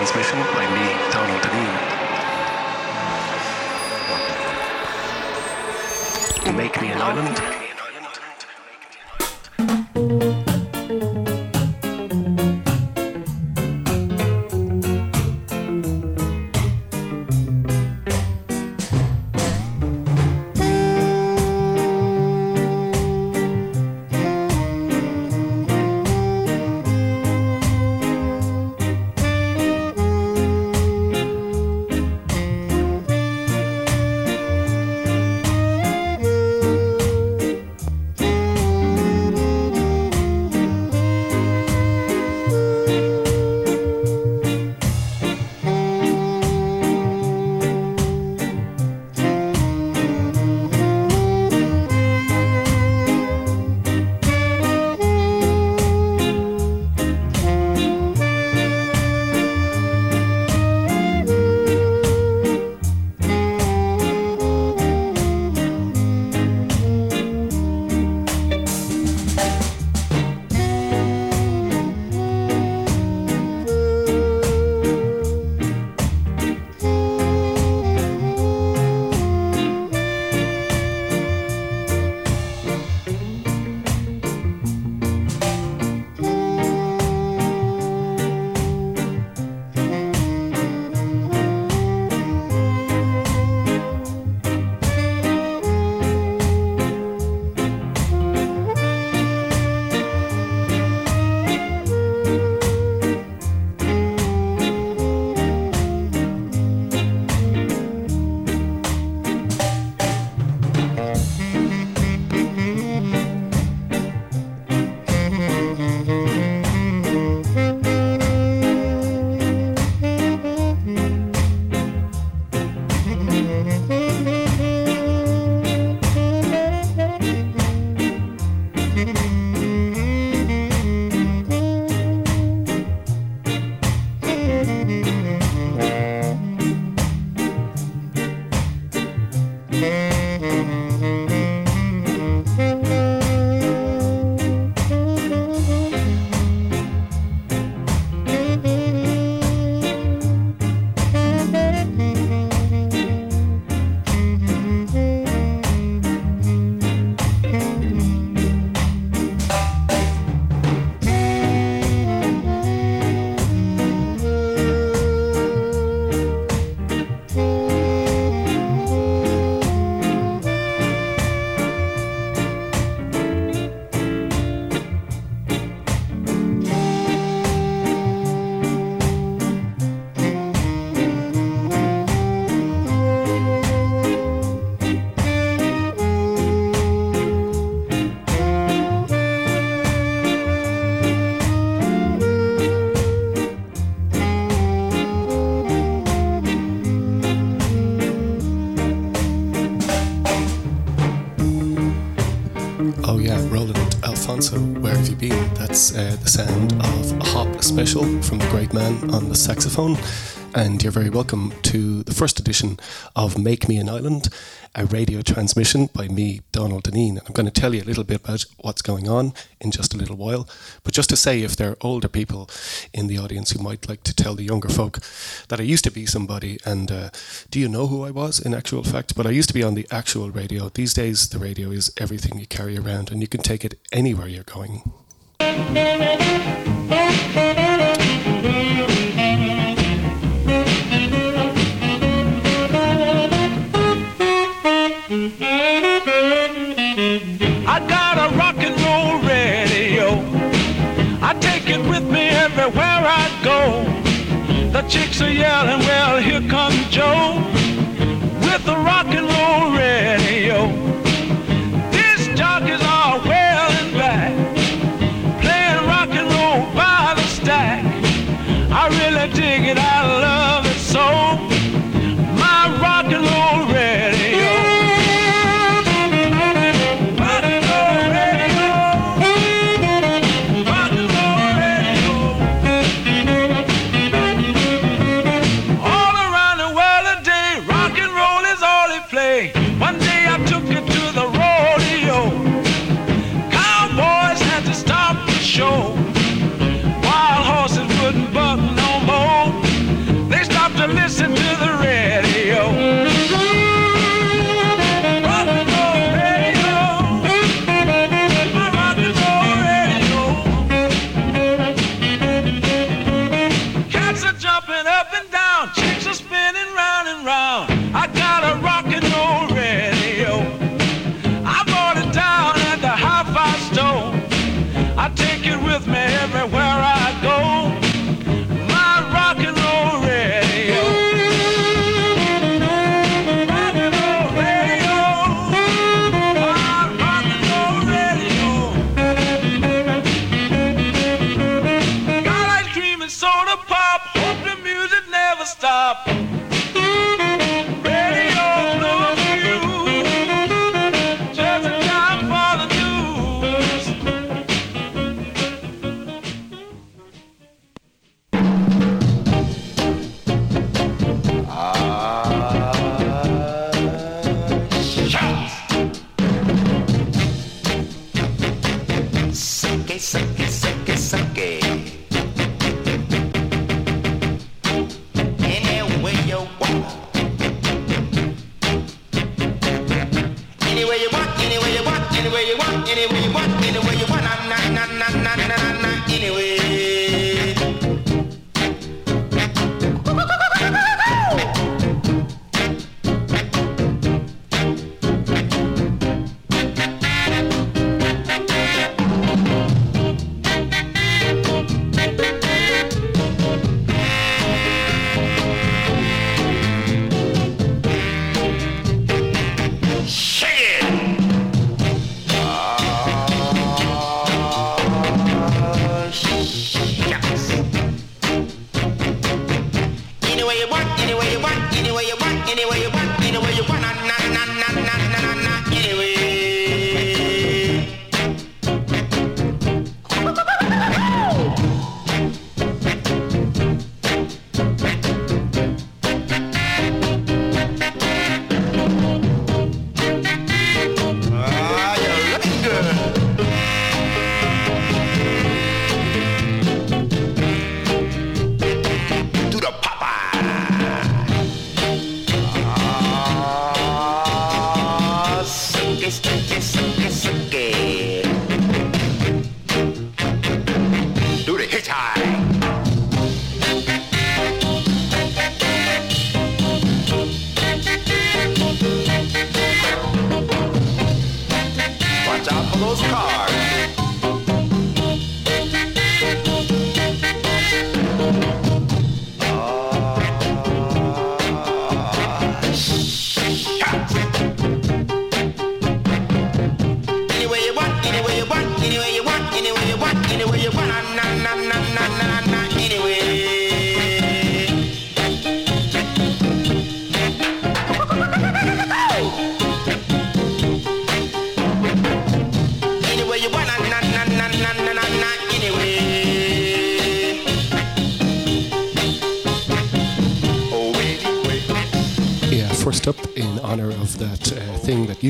transmission by me, Donal Dineen. Make me an island. Uh, the sound of a hop special from the great man on the saxophone. And you're very welcome to the first edition of Make Me an Island, a radio transmission by me, Donal Dineen. I'm going to tell you a little bit about what's going on in just a little while. But just to say, if there are older people in the audience who might like to tell the younger folk that I used to be somebody, and uh, do you know who I was in actual fact? But I used to be on the actual radio. These days, the radio is everything you carry around, and you can take it anywhere you're going. Música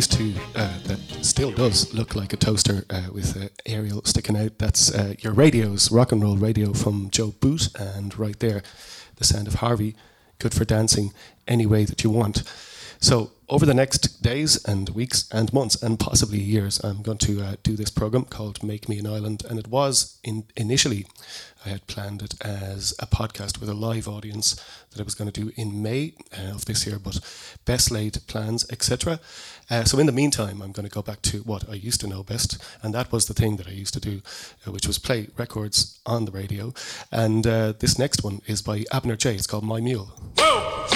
used to, uh, that still does look like a toaster uh, with an aerial sticking out. That's uh, your radios, rock and roll radio from Joe Boot, and right there, the sound of Harvey, good for dancing any way that you want. So, over the next days and weeks and months and possibly years, I'm going to uh, do this program called Make Me an Island. And it was in, initially, I had planned it as a podcast with a live audience that I was going to do in May uh, of this year, but best laid plans, etc. Uh, so in the meantime, I'm going to go back to what I used to know best, and that was the thing that I used to do, uh, which was play records on the radio. And uh, this next one is by Abner J. It's called My Mule. Whoa,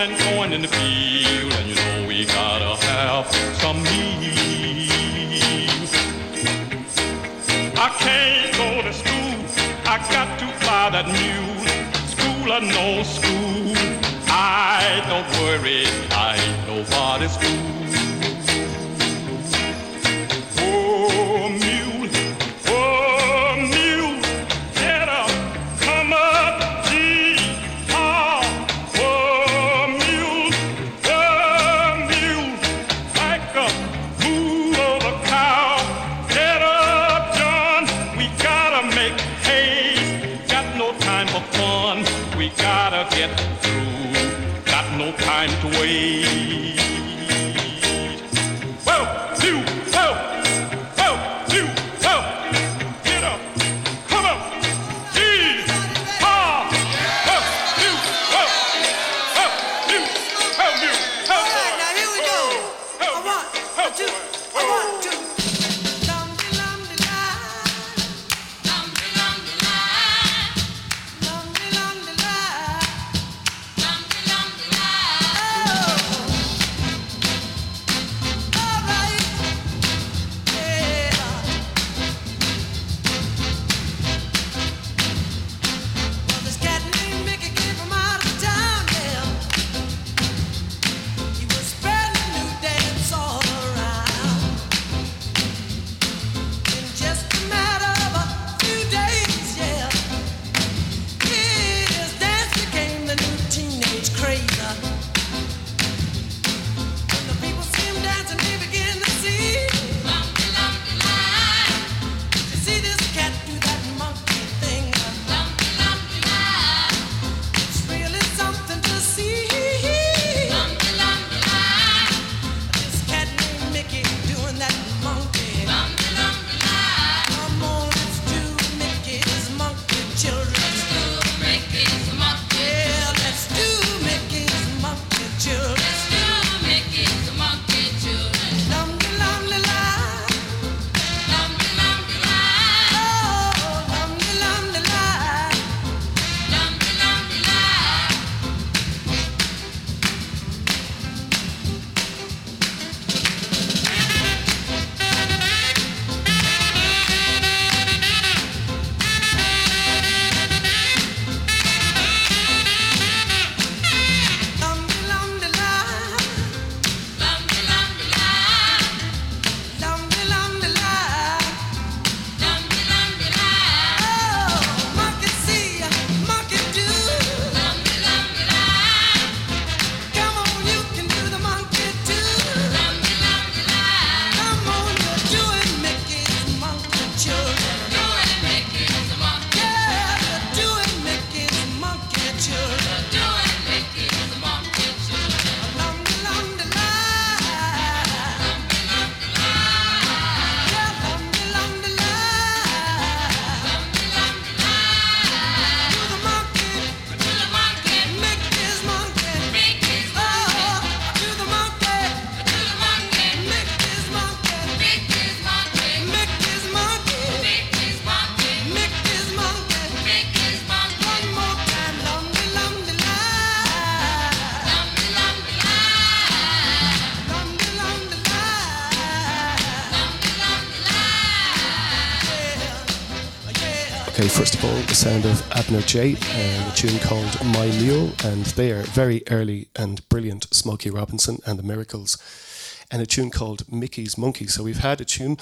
and corn in the field, and you know we gotta have some meat. I can't go to school, I got to buy that mule. School or no school, I don't worry, I ain't nobody's fool. Sound of Abner J and a tune called My Mule, and they are very early and brilliant Smokey Robinson and the Miracles, and a tune called Mickey's Monkey. So we've had a tune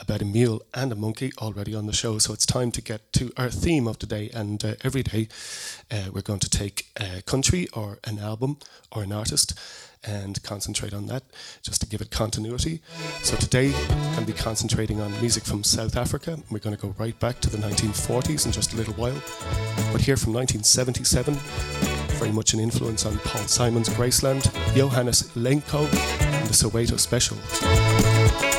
about a mule and a monkey already on the show, so it's time to get to our theme of today. And uh, every day uh, we're going to take a country or an album or an artist and concentrate on that just to give it continuity. So today I'm going to be concentrating on music from South Africa. We're going to go right back to the 1940s in just a little while. But here from 1977, very much an influence on Paul Simon's Graceland, Johannes Lenko, and the Soweto Special.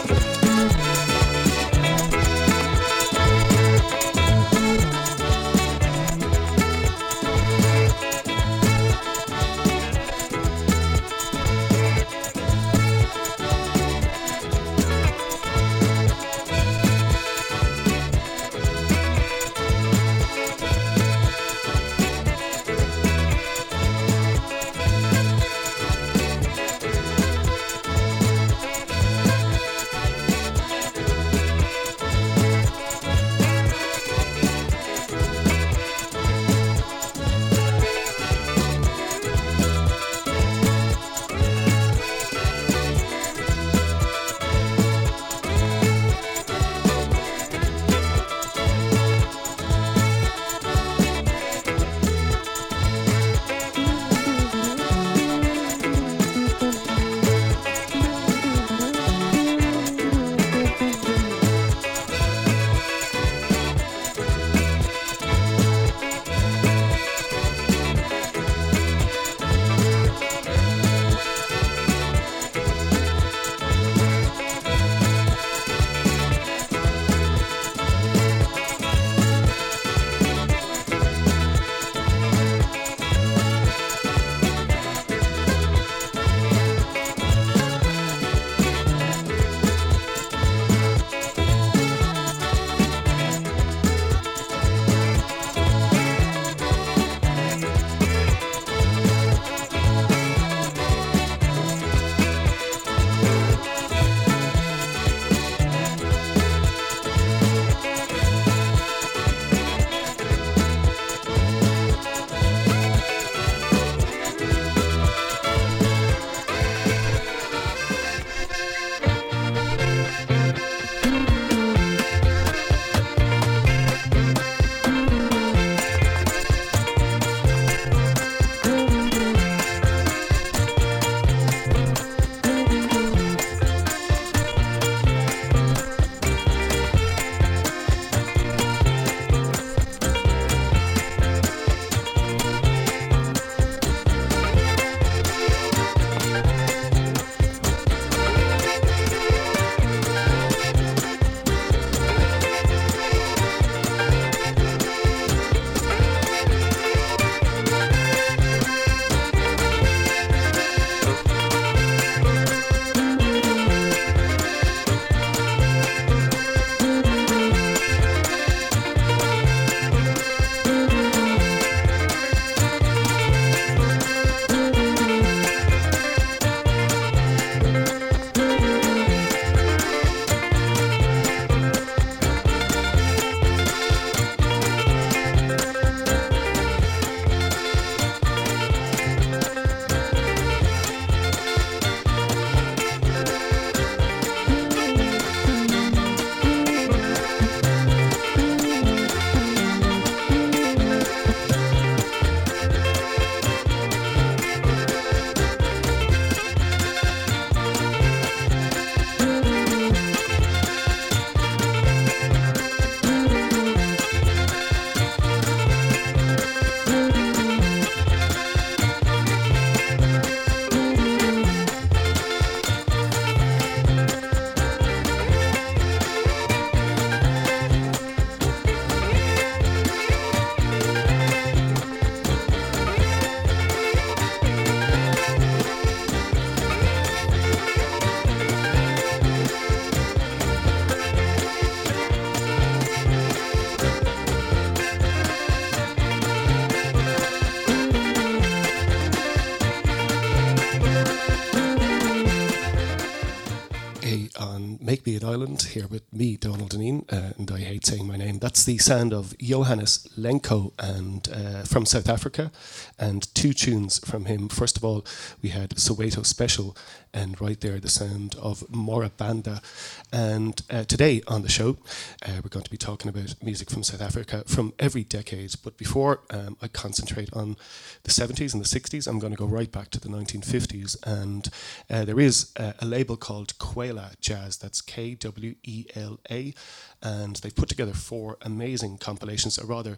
Here with me, Donal Dineen, uh, and I hate saying my name. That's the sound of Johannes Lenko and uh, from South Africa, and two tunes from him. First of all, we had Soweto Special, and right there the sound of Morabanda. And uh, today on the show, uh, we're going to be talking about music from South Africa from every decade. But before um, I concentrate on the 70s and the 60s, I'm going to go right back to the 1950s. And uh, there is a label called Kwela Jazz. That's K W E L A, and they've put together four amazing compilations, or rather.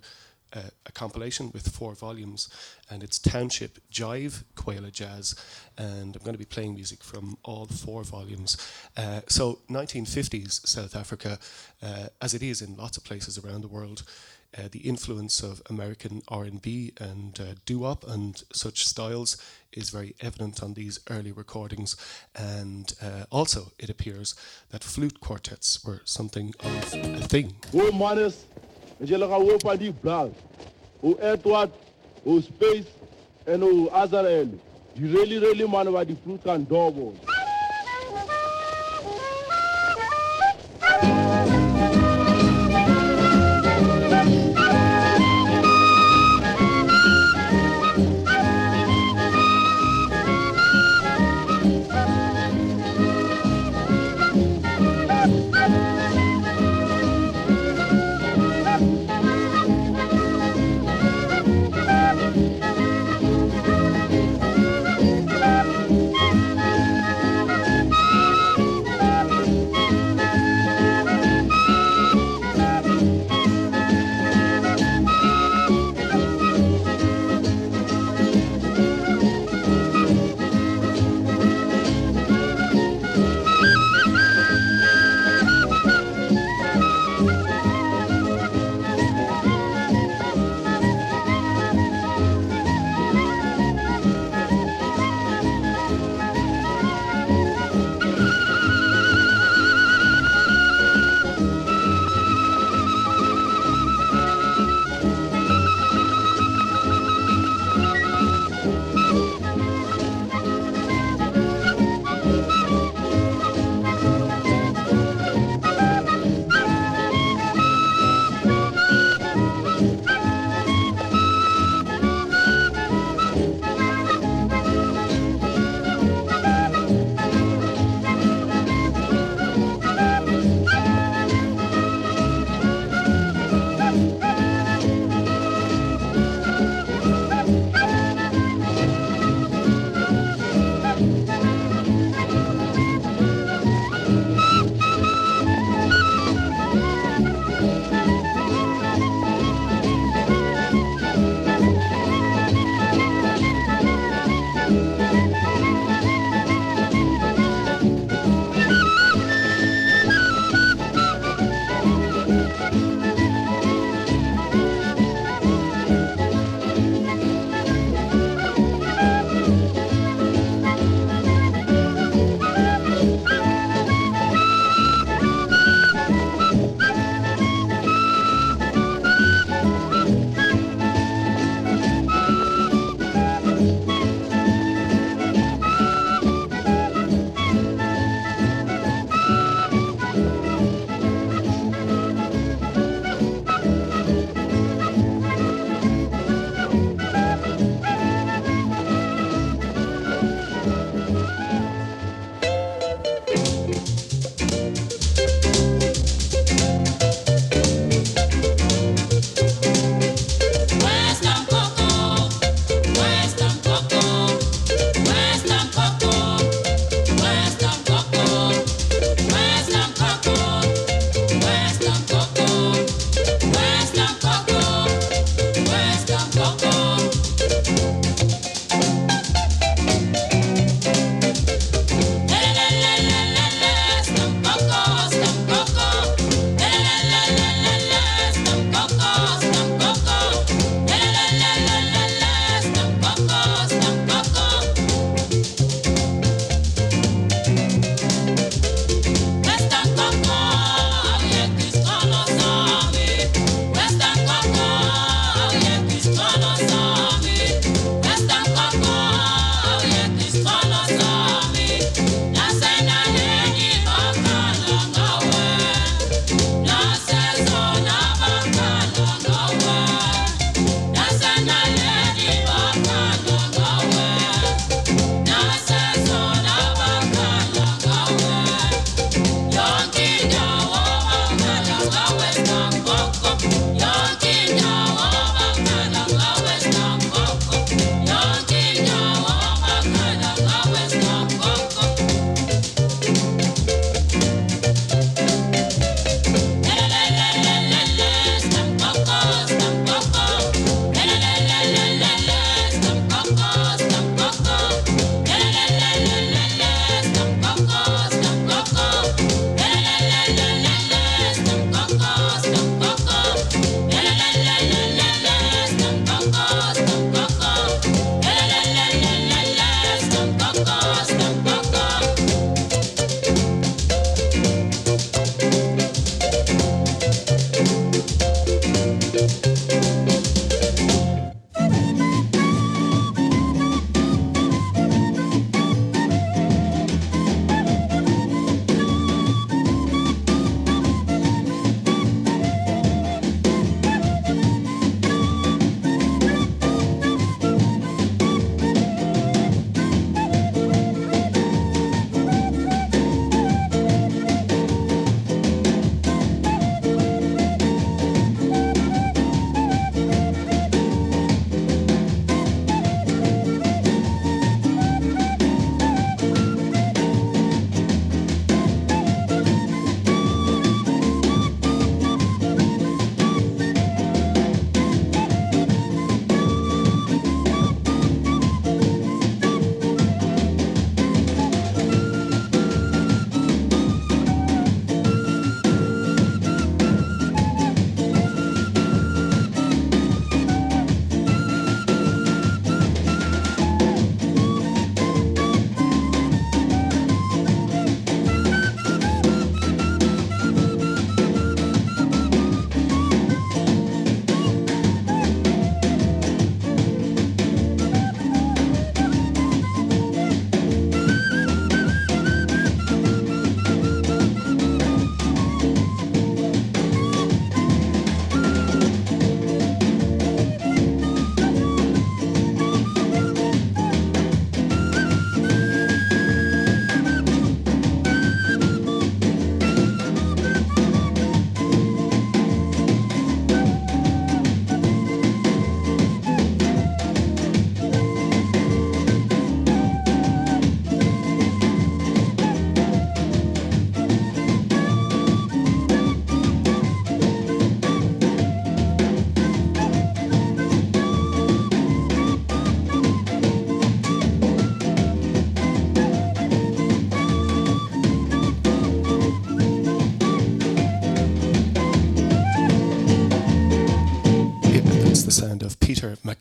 A compilation with four volumes, and it's Township Jive, Kwela Jazz, and I'm going to be playing music from all four volumes. Uh, so, 1950s South Africa, uh, as it is in lots of places around the world, uh, the influence of American R&B and uh, doo-wop and such styles is very evident on these early recordings. And uh, also, it appears that flute quartets were something of a thing. O Manus, Angelica Wopadi Brag, O Edward, O Space, and O Azarel. You really, really man about the flute and doubles.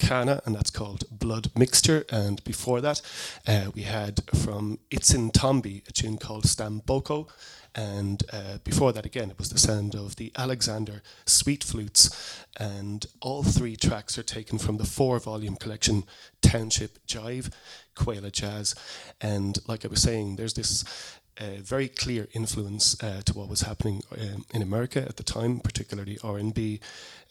And that's called Blood Mixture. And before that, uh, we had from Itzin Tombi a tune called Stamboko. And uh, before that, again, it was the sound of the Alexandra Sweet Flutes. And all three tracks are taken from the four volume collection Township Jive, Kwela Jazz. And like I was saying, there's this a very clear influence uh, to what was happening um, in America at the time, particularly R&B,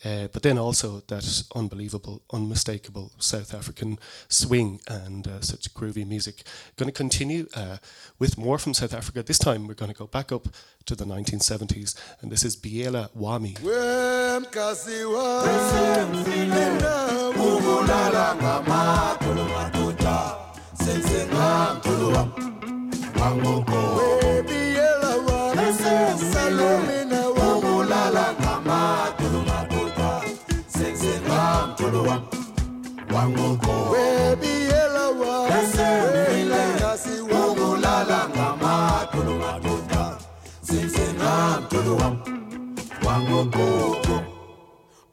uh, but then also that unbelievable, unmistakable South African swing and uh, such groovy music. Going to continue uh, with more from South Africa. This time we're going to go back up to the 1970s, and this is Biela Wami.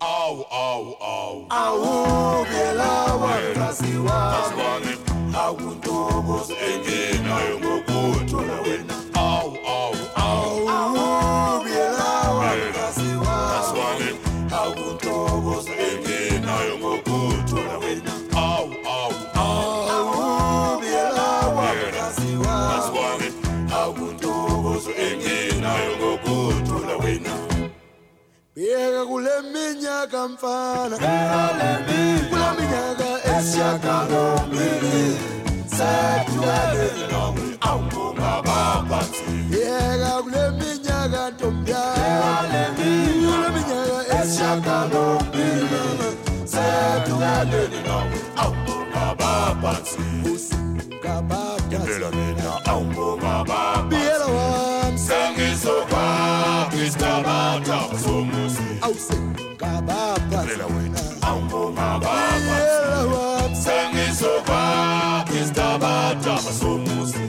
Awu, awu, awu. Awu, bela wakasi wami. Akuntokozo engenayo ngokuthola wena. Bheka kule minyaka mfana. Kule minyaka esishiyagalombili sethukane Nawe awungabaphathi. Bheka kule minyaka ntombiyana kule minyaka esishiyagalombili sethukane nawe awungabaphathi. ngabaphathi Impela mina awungabaphathi. Biyela wami. Sengizokwakha isitabata Impela wena awungabaphathi. Biyela wami Sengizokwakha isitabata somuzi.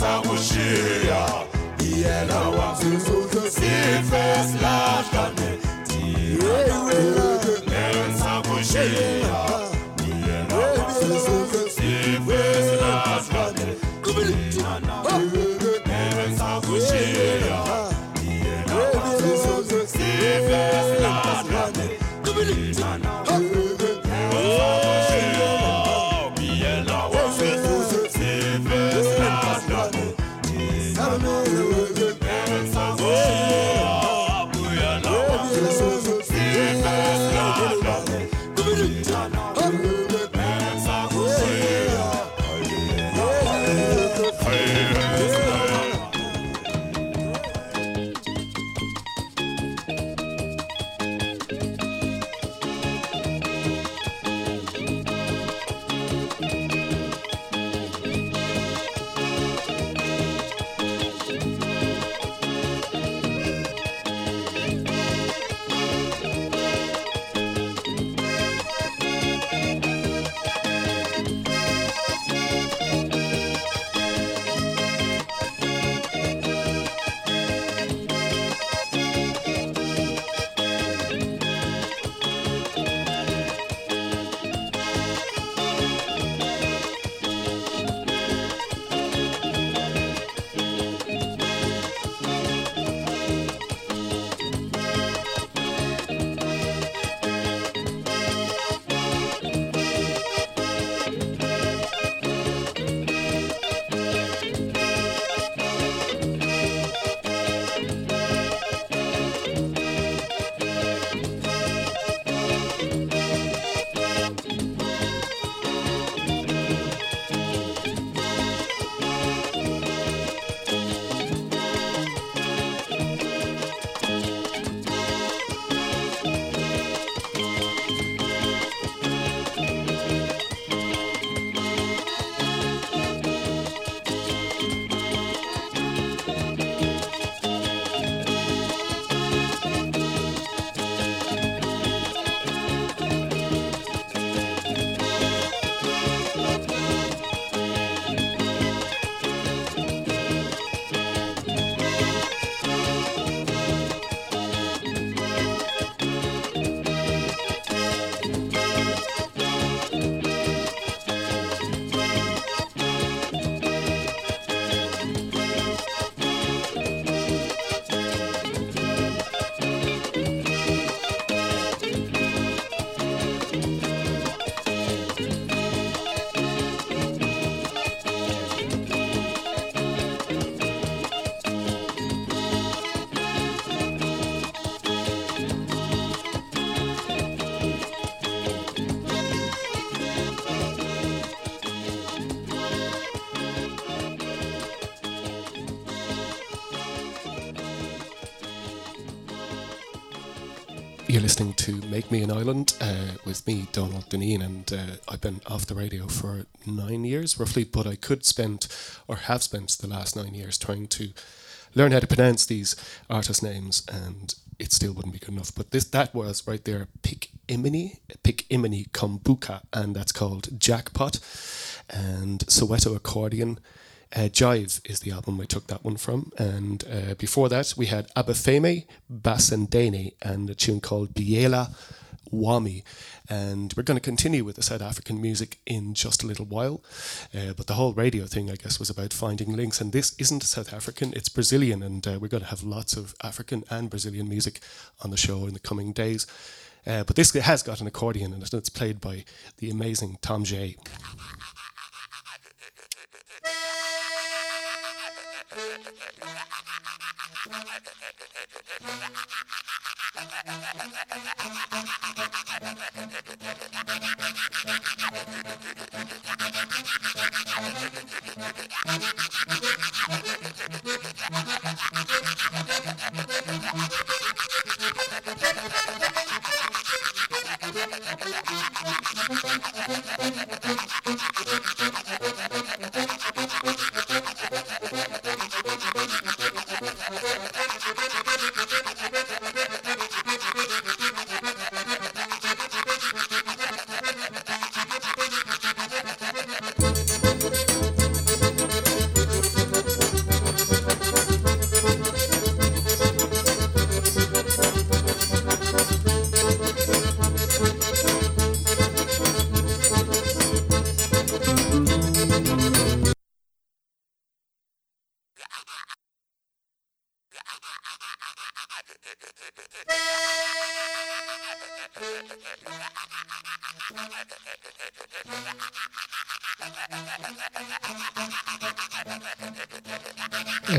Sakushiya yena wamzuzu sifes lahlane Karen sakushiya You're listening to Make Me an Island uh, with me, Donal Dineen, and uh, I've been off the radio for nine years roughly, but I could spend or have spent the last nine years trying to learn how to pronounce these artist names, and it still wouldn't be good enough. But this that was right there, Pick Imini, Pick Imini Kombuka, and that's called Jackpot, and Soweto Accordion. Uh, Jive is the album I took that one from. And uh, before that, we had Abafeme, Basendene, and a tune called Biela Wami. And we're going to continue with the South African music in just a little while. Uh, but the whole radio thing, I guess, was about finding links. And this isn't South African, it's Brazilian. And uh, we're going to have lots of African and Brazilian music on the show in the coming days. Uh, but this has got an accordion in it, and it's played by the amazing Tom J. I'm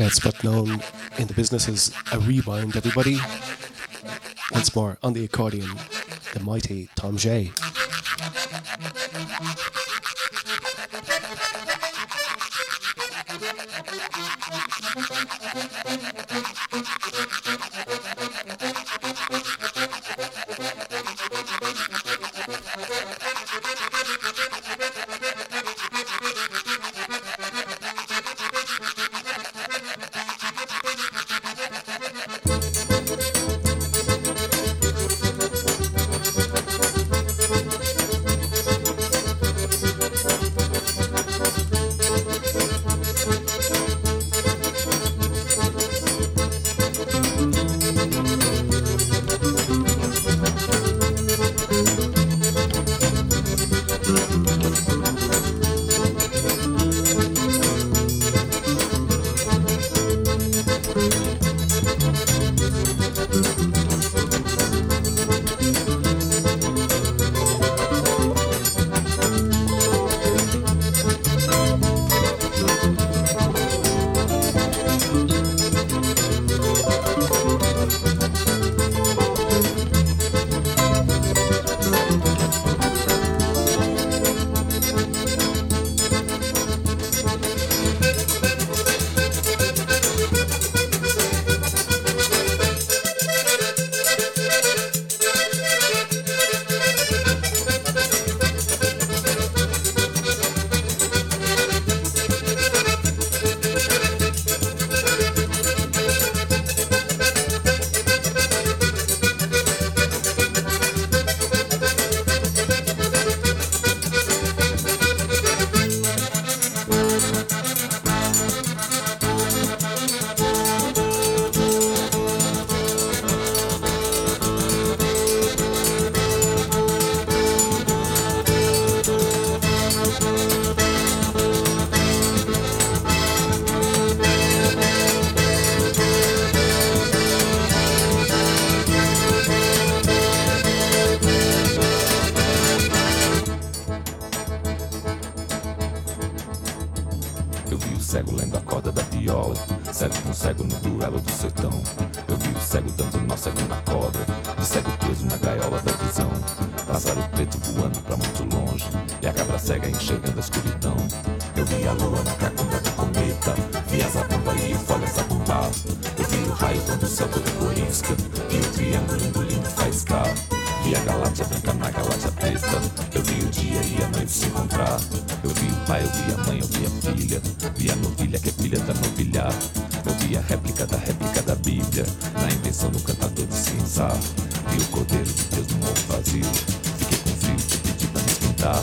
It's but known in the business as a rewind, everybody. Once more, on the accordion, the mighty Tom J. Pensou no cantador de cinza. E o cordeiro de Deus no morro vazio. Fiquei com frio, te pedi pra me esquentar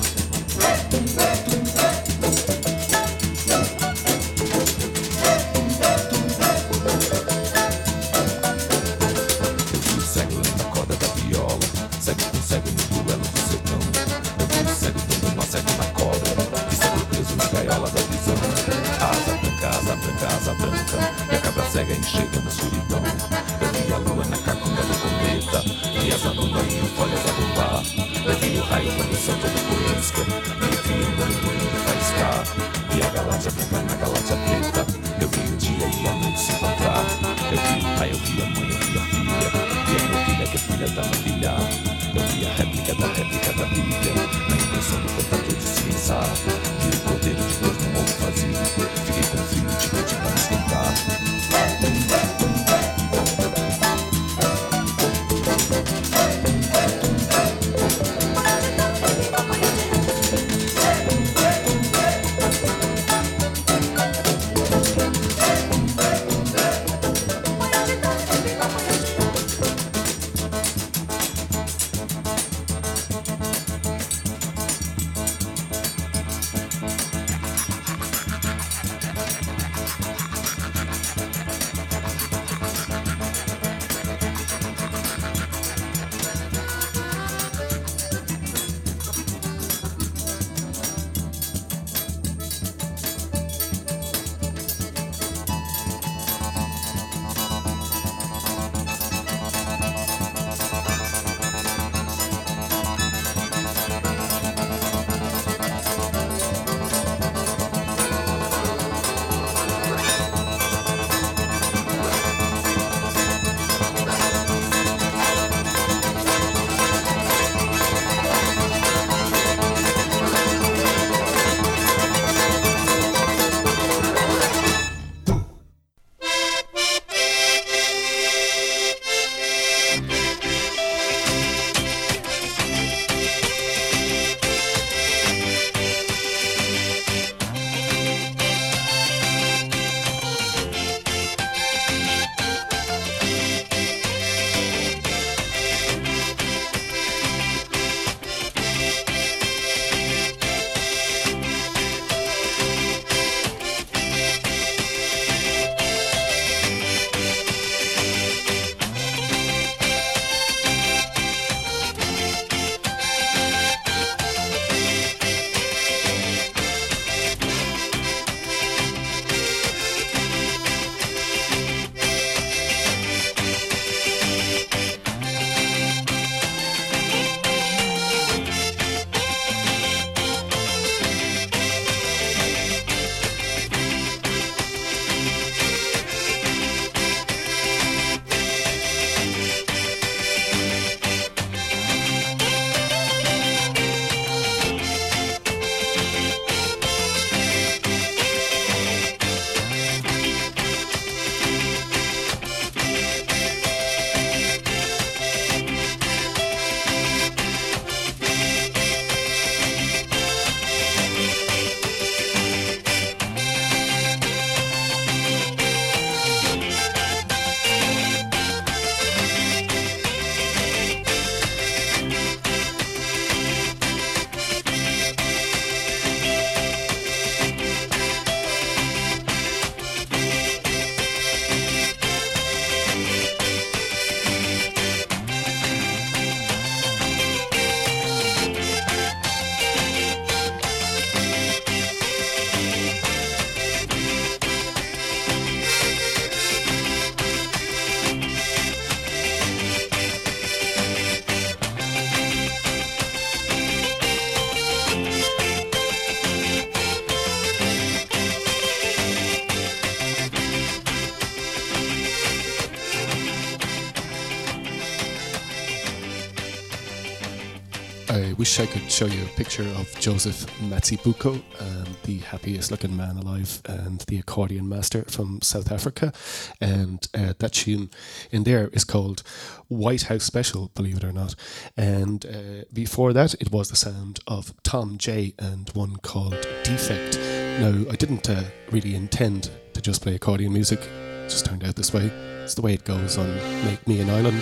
wish I could show you a picture of Joseph Matsibuko, um, the happiest looking man alive and the accordion master from South Africa. And uh, that tune in there is called White House Special, believe it or not. And uh, before that, it was the sound of Tom J and one called Defect. Now, I didn't uh, really intend to just play accordion music, it just turned out this way. It's the way it goes on Make Me an Island.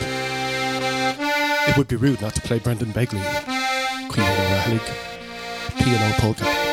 It would be rude not to play Brendan Begley, P&O Polka.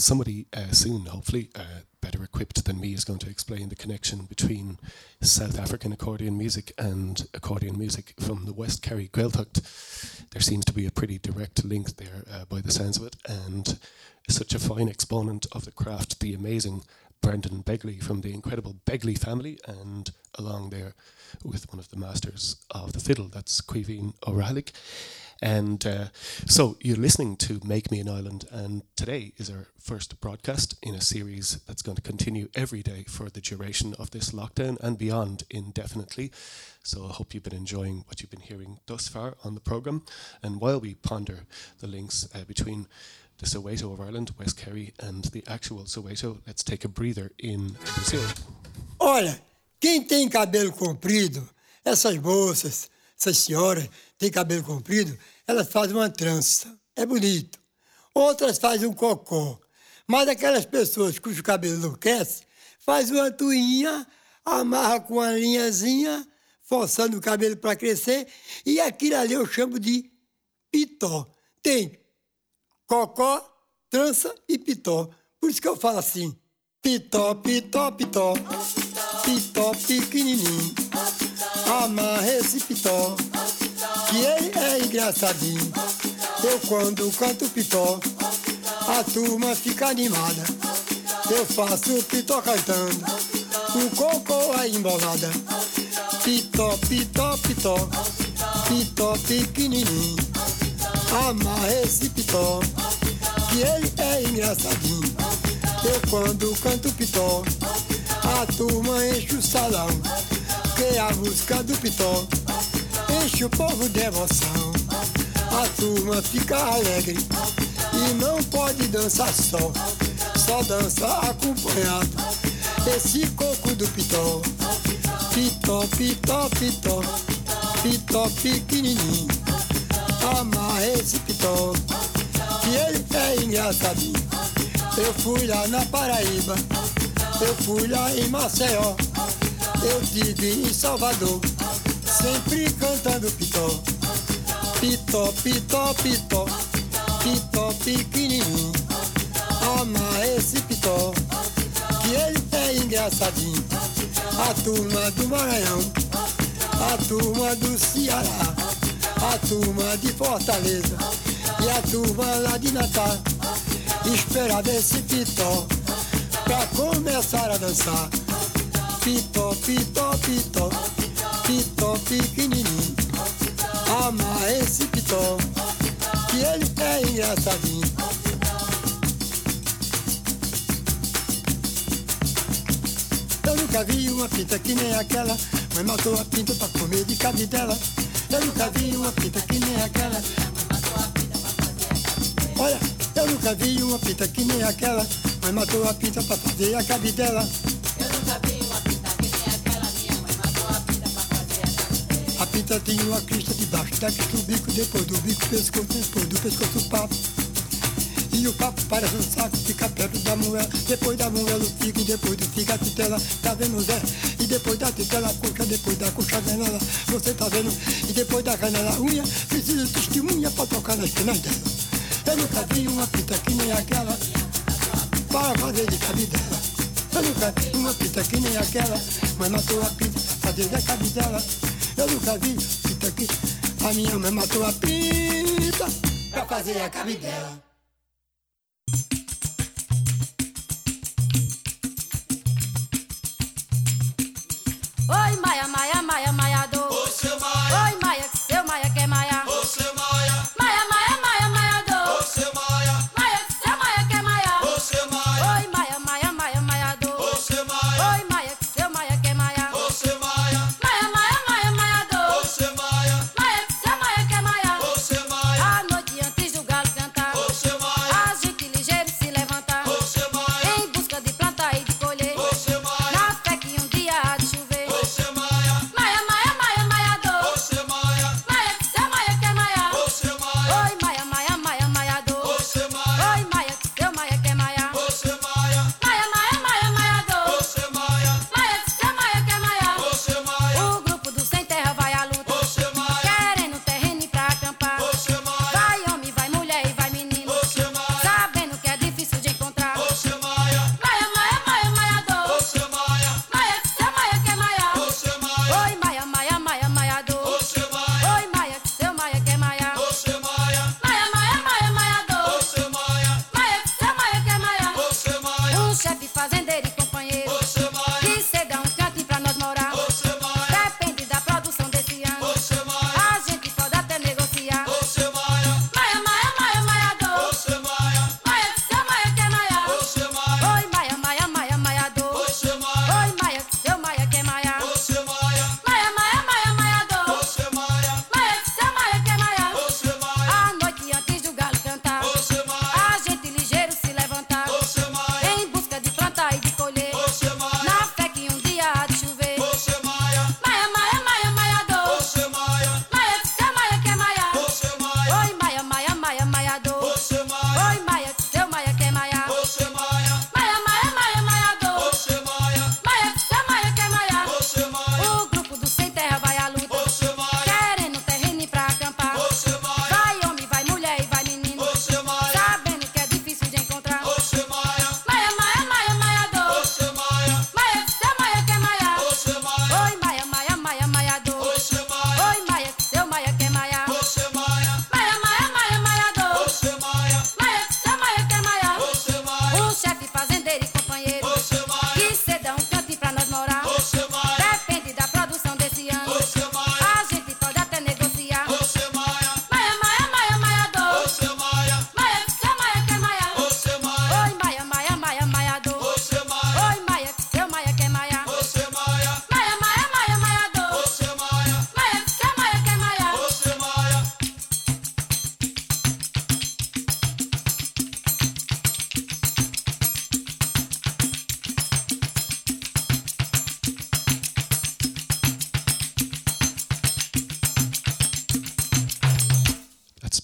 Somebody uh, soon, hopefully, uh, better equipped than me, is going to explain the connection between South African accordion music and accordion music from the West Kerry Gaeltacht. There seems to be a pretty direct link there uh, by the sounds of it, and such a fine exponent of the craft, the amazing Brendan Begley from the incredible Begley family, and along there with one of the masters of the fiddle, that's Caoimhín O'Reilly. And uh, so you're listening to Make Me an Island, and today is our first broadcast in a series that's going to continue every day for the duration of this lockdown and beyond indefinitely. So I hope you've been enjoying what you've been hearing thus far on the programme. And while we ponder the links uh, between the Soweto of Ireland, West Kerry, and the actual Soweto, let's take a breather in Brazil. Olha, quem tem cabelo comprido, essas moças, essas senhoras têm cabelo comprido, elas fazem uma trança. É bonito. Outras fazem um cocó. Mas aquelas pessoas cujo cabelo enlouquece, faz uma tuinha, amarra com uma linhazinha, forçando o cabelo para crescer, e aquilo ali eu chamo de pitó. Tem cocó, trança e pitó. Por isso que eu falo assim: pitó, pitó, pitó, pitó pequenininho, amarra esse pitó, que ele é engraçadinho. Eu quando canto pitó, a turma fica animada. Eu faço pitó cantando, o cocô é embolada. Pitó, pitó, pitó, pitó pequenininho, amarra esse pitó, que ele é engraçadinho. Eu quando canto pitó, a turma enche o salão, que a música do pitó enche o povo de emoção. A turma fica alegre e não pode dançar só, só dança acompanhado. Esse coco do pitó, pitó, pitó, pitó, pitó pequenininho, amarra esse pitó, que ele é engraçadinho. Eu fui lá na Paraíba, eu fui lá em Maceió, eu tive em Salvador, sempre cantando pitó. Pitó, pitó, pitó, pitó pequenininho, amarra esse pitó, que ele é engraçadinho. A turma do Maranhão, a turma do Ceará, a turma de Fortaleza e a turma lá de Natal esperava esse pitó pra começar a dançar. Pitó, pitó, pitó, pitó pequenininho, amarra esse pitó, que ele é engraçadinho. Eu nunca vi uma pinta que nem aquela, mas matou a pinta pra comer de cabidela. Eu nunca vi uma pinta que nem aquela, Olha, eu nunca vi uma pinta que nem aquela, mas matou a pinta pra fazer a cabidela. Eu nunca vi uma pinta que nem aquela, minha mãe matou a pinta pra fazer a cabidela. A pinta tinha uma crista debaixo da crista o bico, depois do bico pescoço, depois do pescoço papo. E o papo parece um saco, fica perto da moela, depois da moela o figo, depois do figo a titela, tá vendo Zé? E depois da titela a coxa, depois da coxa a canela, você tá vendo? E depois da canela unha, precisa de testemunha pra tocar nas penas dela. Eu nunca vi uma pinta que nem aquela para fazer de cabidela. Eu nunca vi uma pinta que nem aquela, mas matou a pinta fazer da cabidela. Eu nunca vi pinta que a minha mãe matou a pinta pra fazer a cabidela. Oi, mãe.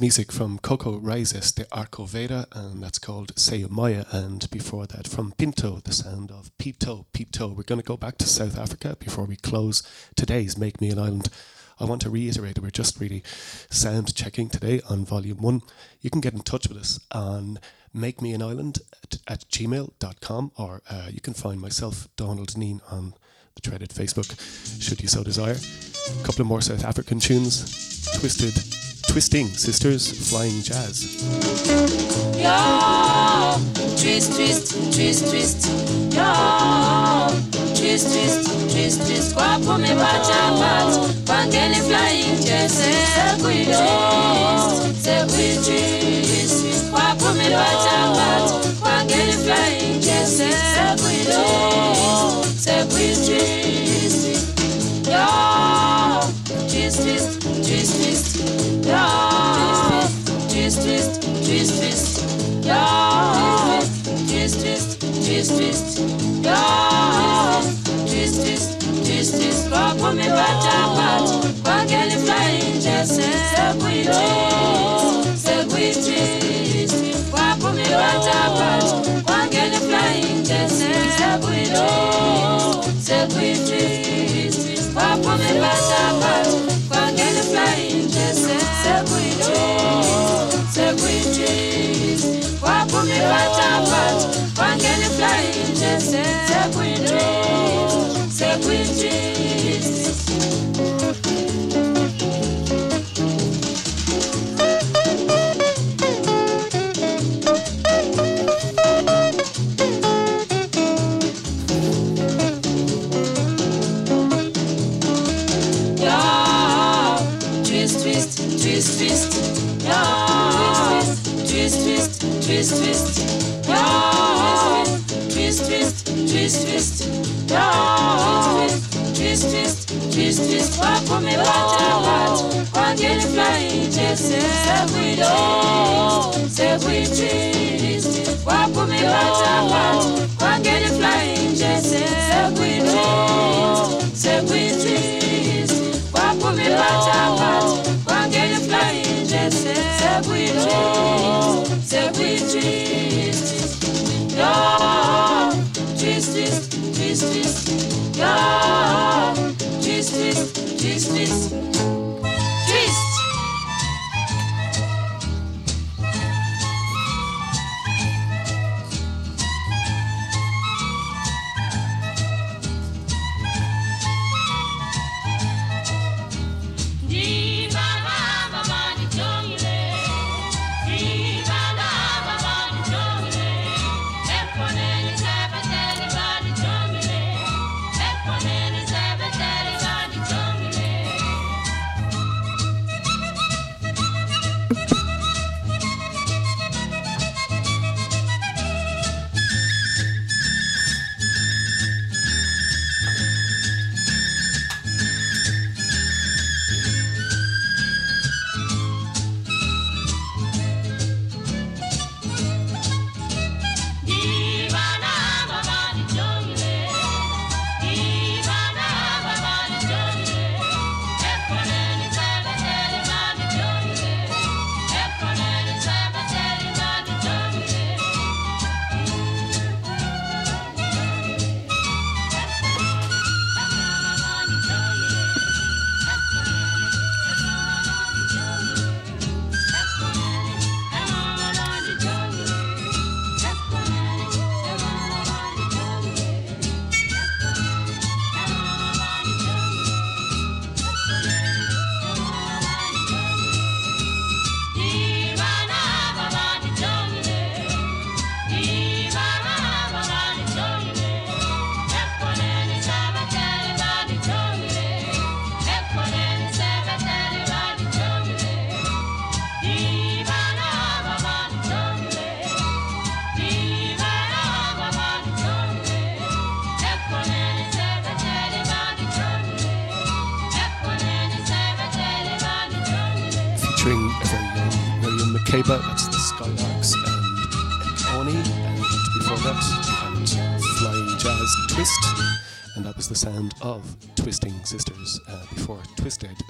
Music from Coco Raízes de Arcoverde, and that's called Sayumaya. And before that, from Pinto, the sound of Pito, Pito. We're going to go back to South Africa before we close today's Make Me an Island. I want to reiterate that we're just really sound checking today on volume one. You can get in touch with us on make me an island at, at gmail.com or uh, you can find myself, Donal Dineen, on the dreaded Facebook, should you so desire. A couple of more South African tunes. Twisted, Twisting Sisters, Flying Jazz. Yo, twist, twist, twist, twist. Yo, twist, twist, twist, twist. Kwaphuma ibathabatha, kwangena i-flying jazz. Sekuyitwist, sekuyitwist. Kwaphuma ibathabatha, kwangena i-flying jazz. Sekuyitwist, sekuyitwist. Yo, twist, twist, twist, twist. Yo, twist, twist, twist, twist. Yo, twist, twist, twist, twist. Yo, twist, twist, twist, twist. Kwaphuma ibathabatha, twist, twist, twist, twist. Twist, twist, twist, twist. Twist, twist, kwangena i-flying jazz. Sekuyitwist, sekuyitwist. Yo, twist, twist, twist, twist. Yo, twist, twist, twist, twist. Twist.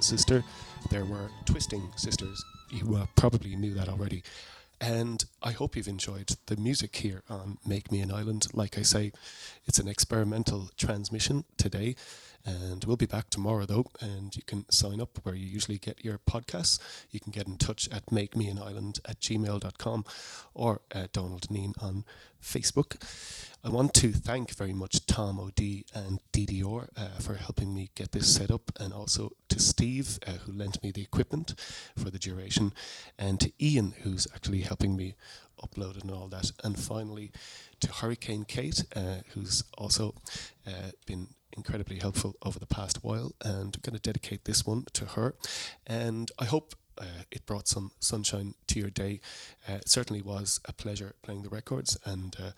Sister, there were Twisting Sisters you uh, probably knew that already. And I hope you've enjoyed the music here on Make Me an Island. Like I say, it's an experimental transmission today. And we'll be back tomorrow, though. And you can sign up where you usually get your podcasts. You can get in touch at makemeanisland at gmail.com or uh, Donal Dineen on Facebook. I want to thank very much Tom O'D and DDR uh, for helping me get this set up, and also to Steve, uh, who lent me the equipment for the duration, and to Ian, who's actually helping me upload and all that. And finally, to Hurricane Kate, uh, who's also uh, been incredibly helpful over the past while. And I'm going to dedicate this one to her. And I hope uh, it brought some sunshine to your day. Uh, it certainly was a pleasure playing the records, and uh,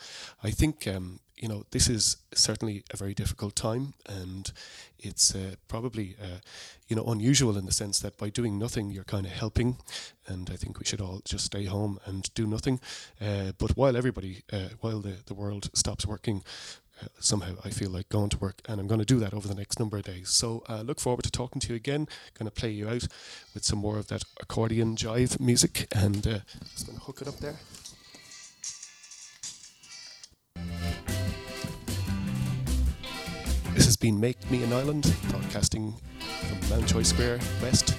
I think um, you know this is certainly a very difficult time, and it's uh, probably uh, you know unusual in the sense that by doing nothing you're kind of helping, and I think we should all just stay home and do nothing. Uh, but while everybody, while the the world stops working, somehow I feel like going to work, and I'm going to do that over the next number of days. So uh, look forward to talking to you again. Going to play you out with some more of that accordion jive music, and uh, just going to hook it up there. This has been Make Me an Island, broadcasting from Mountjoy Square West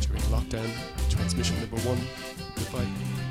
during lockdown, transmission number one. Goodbye.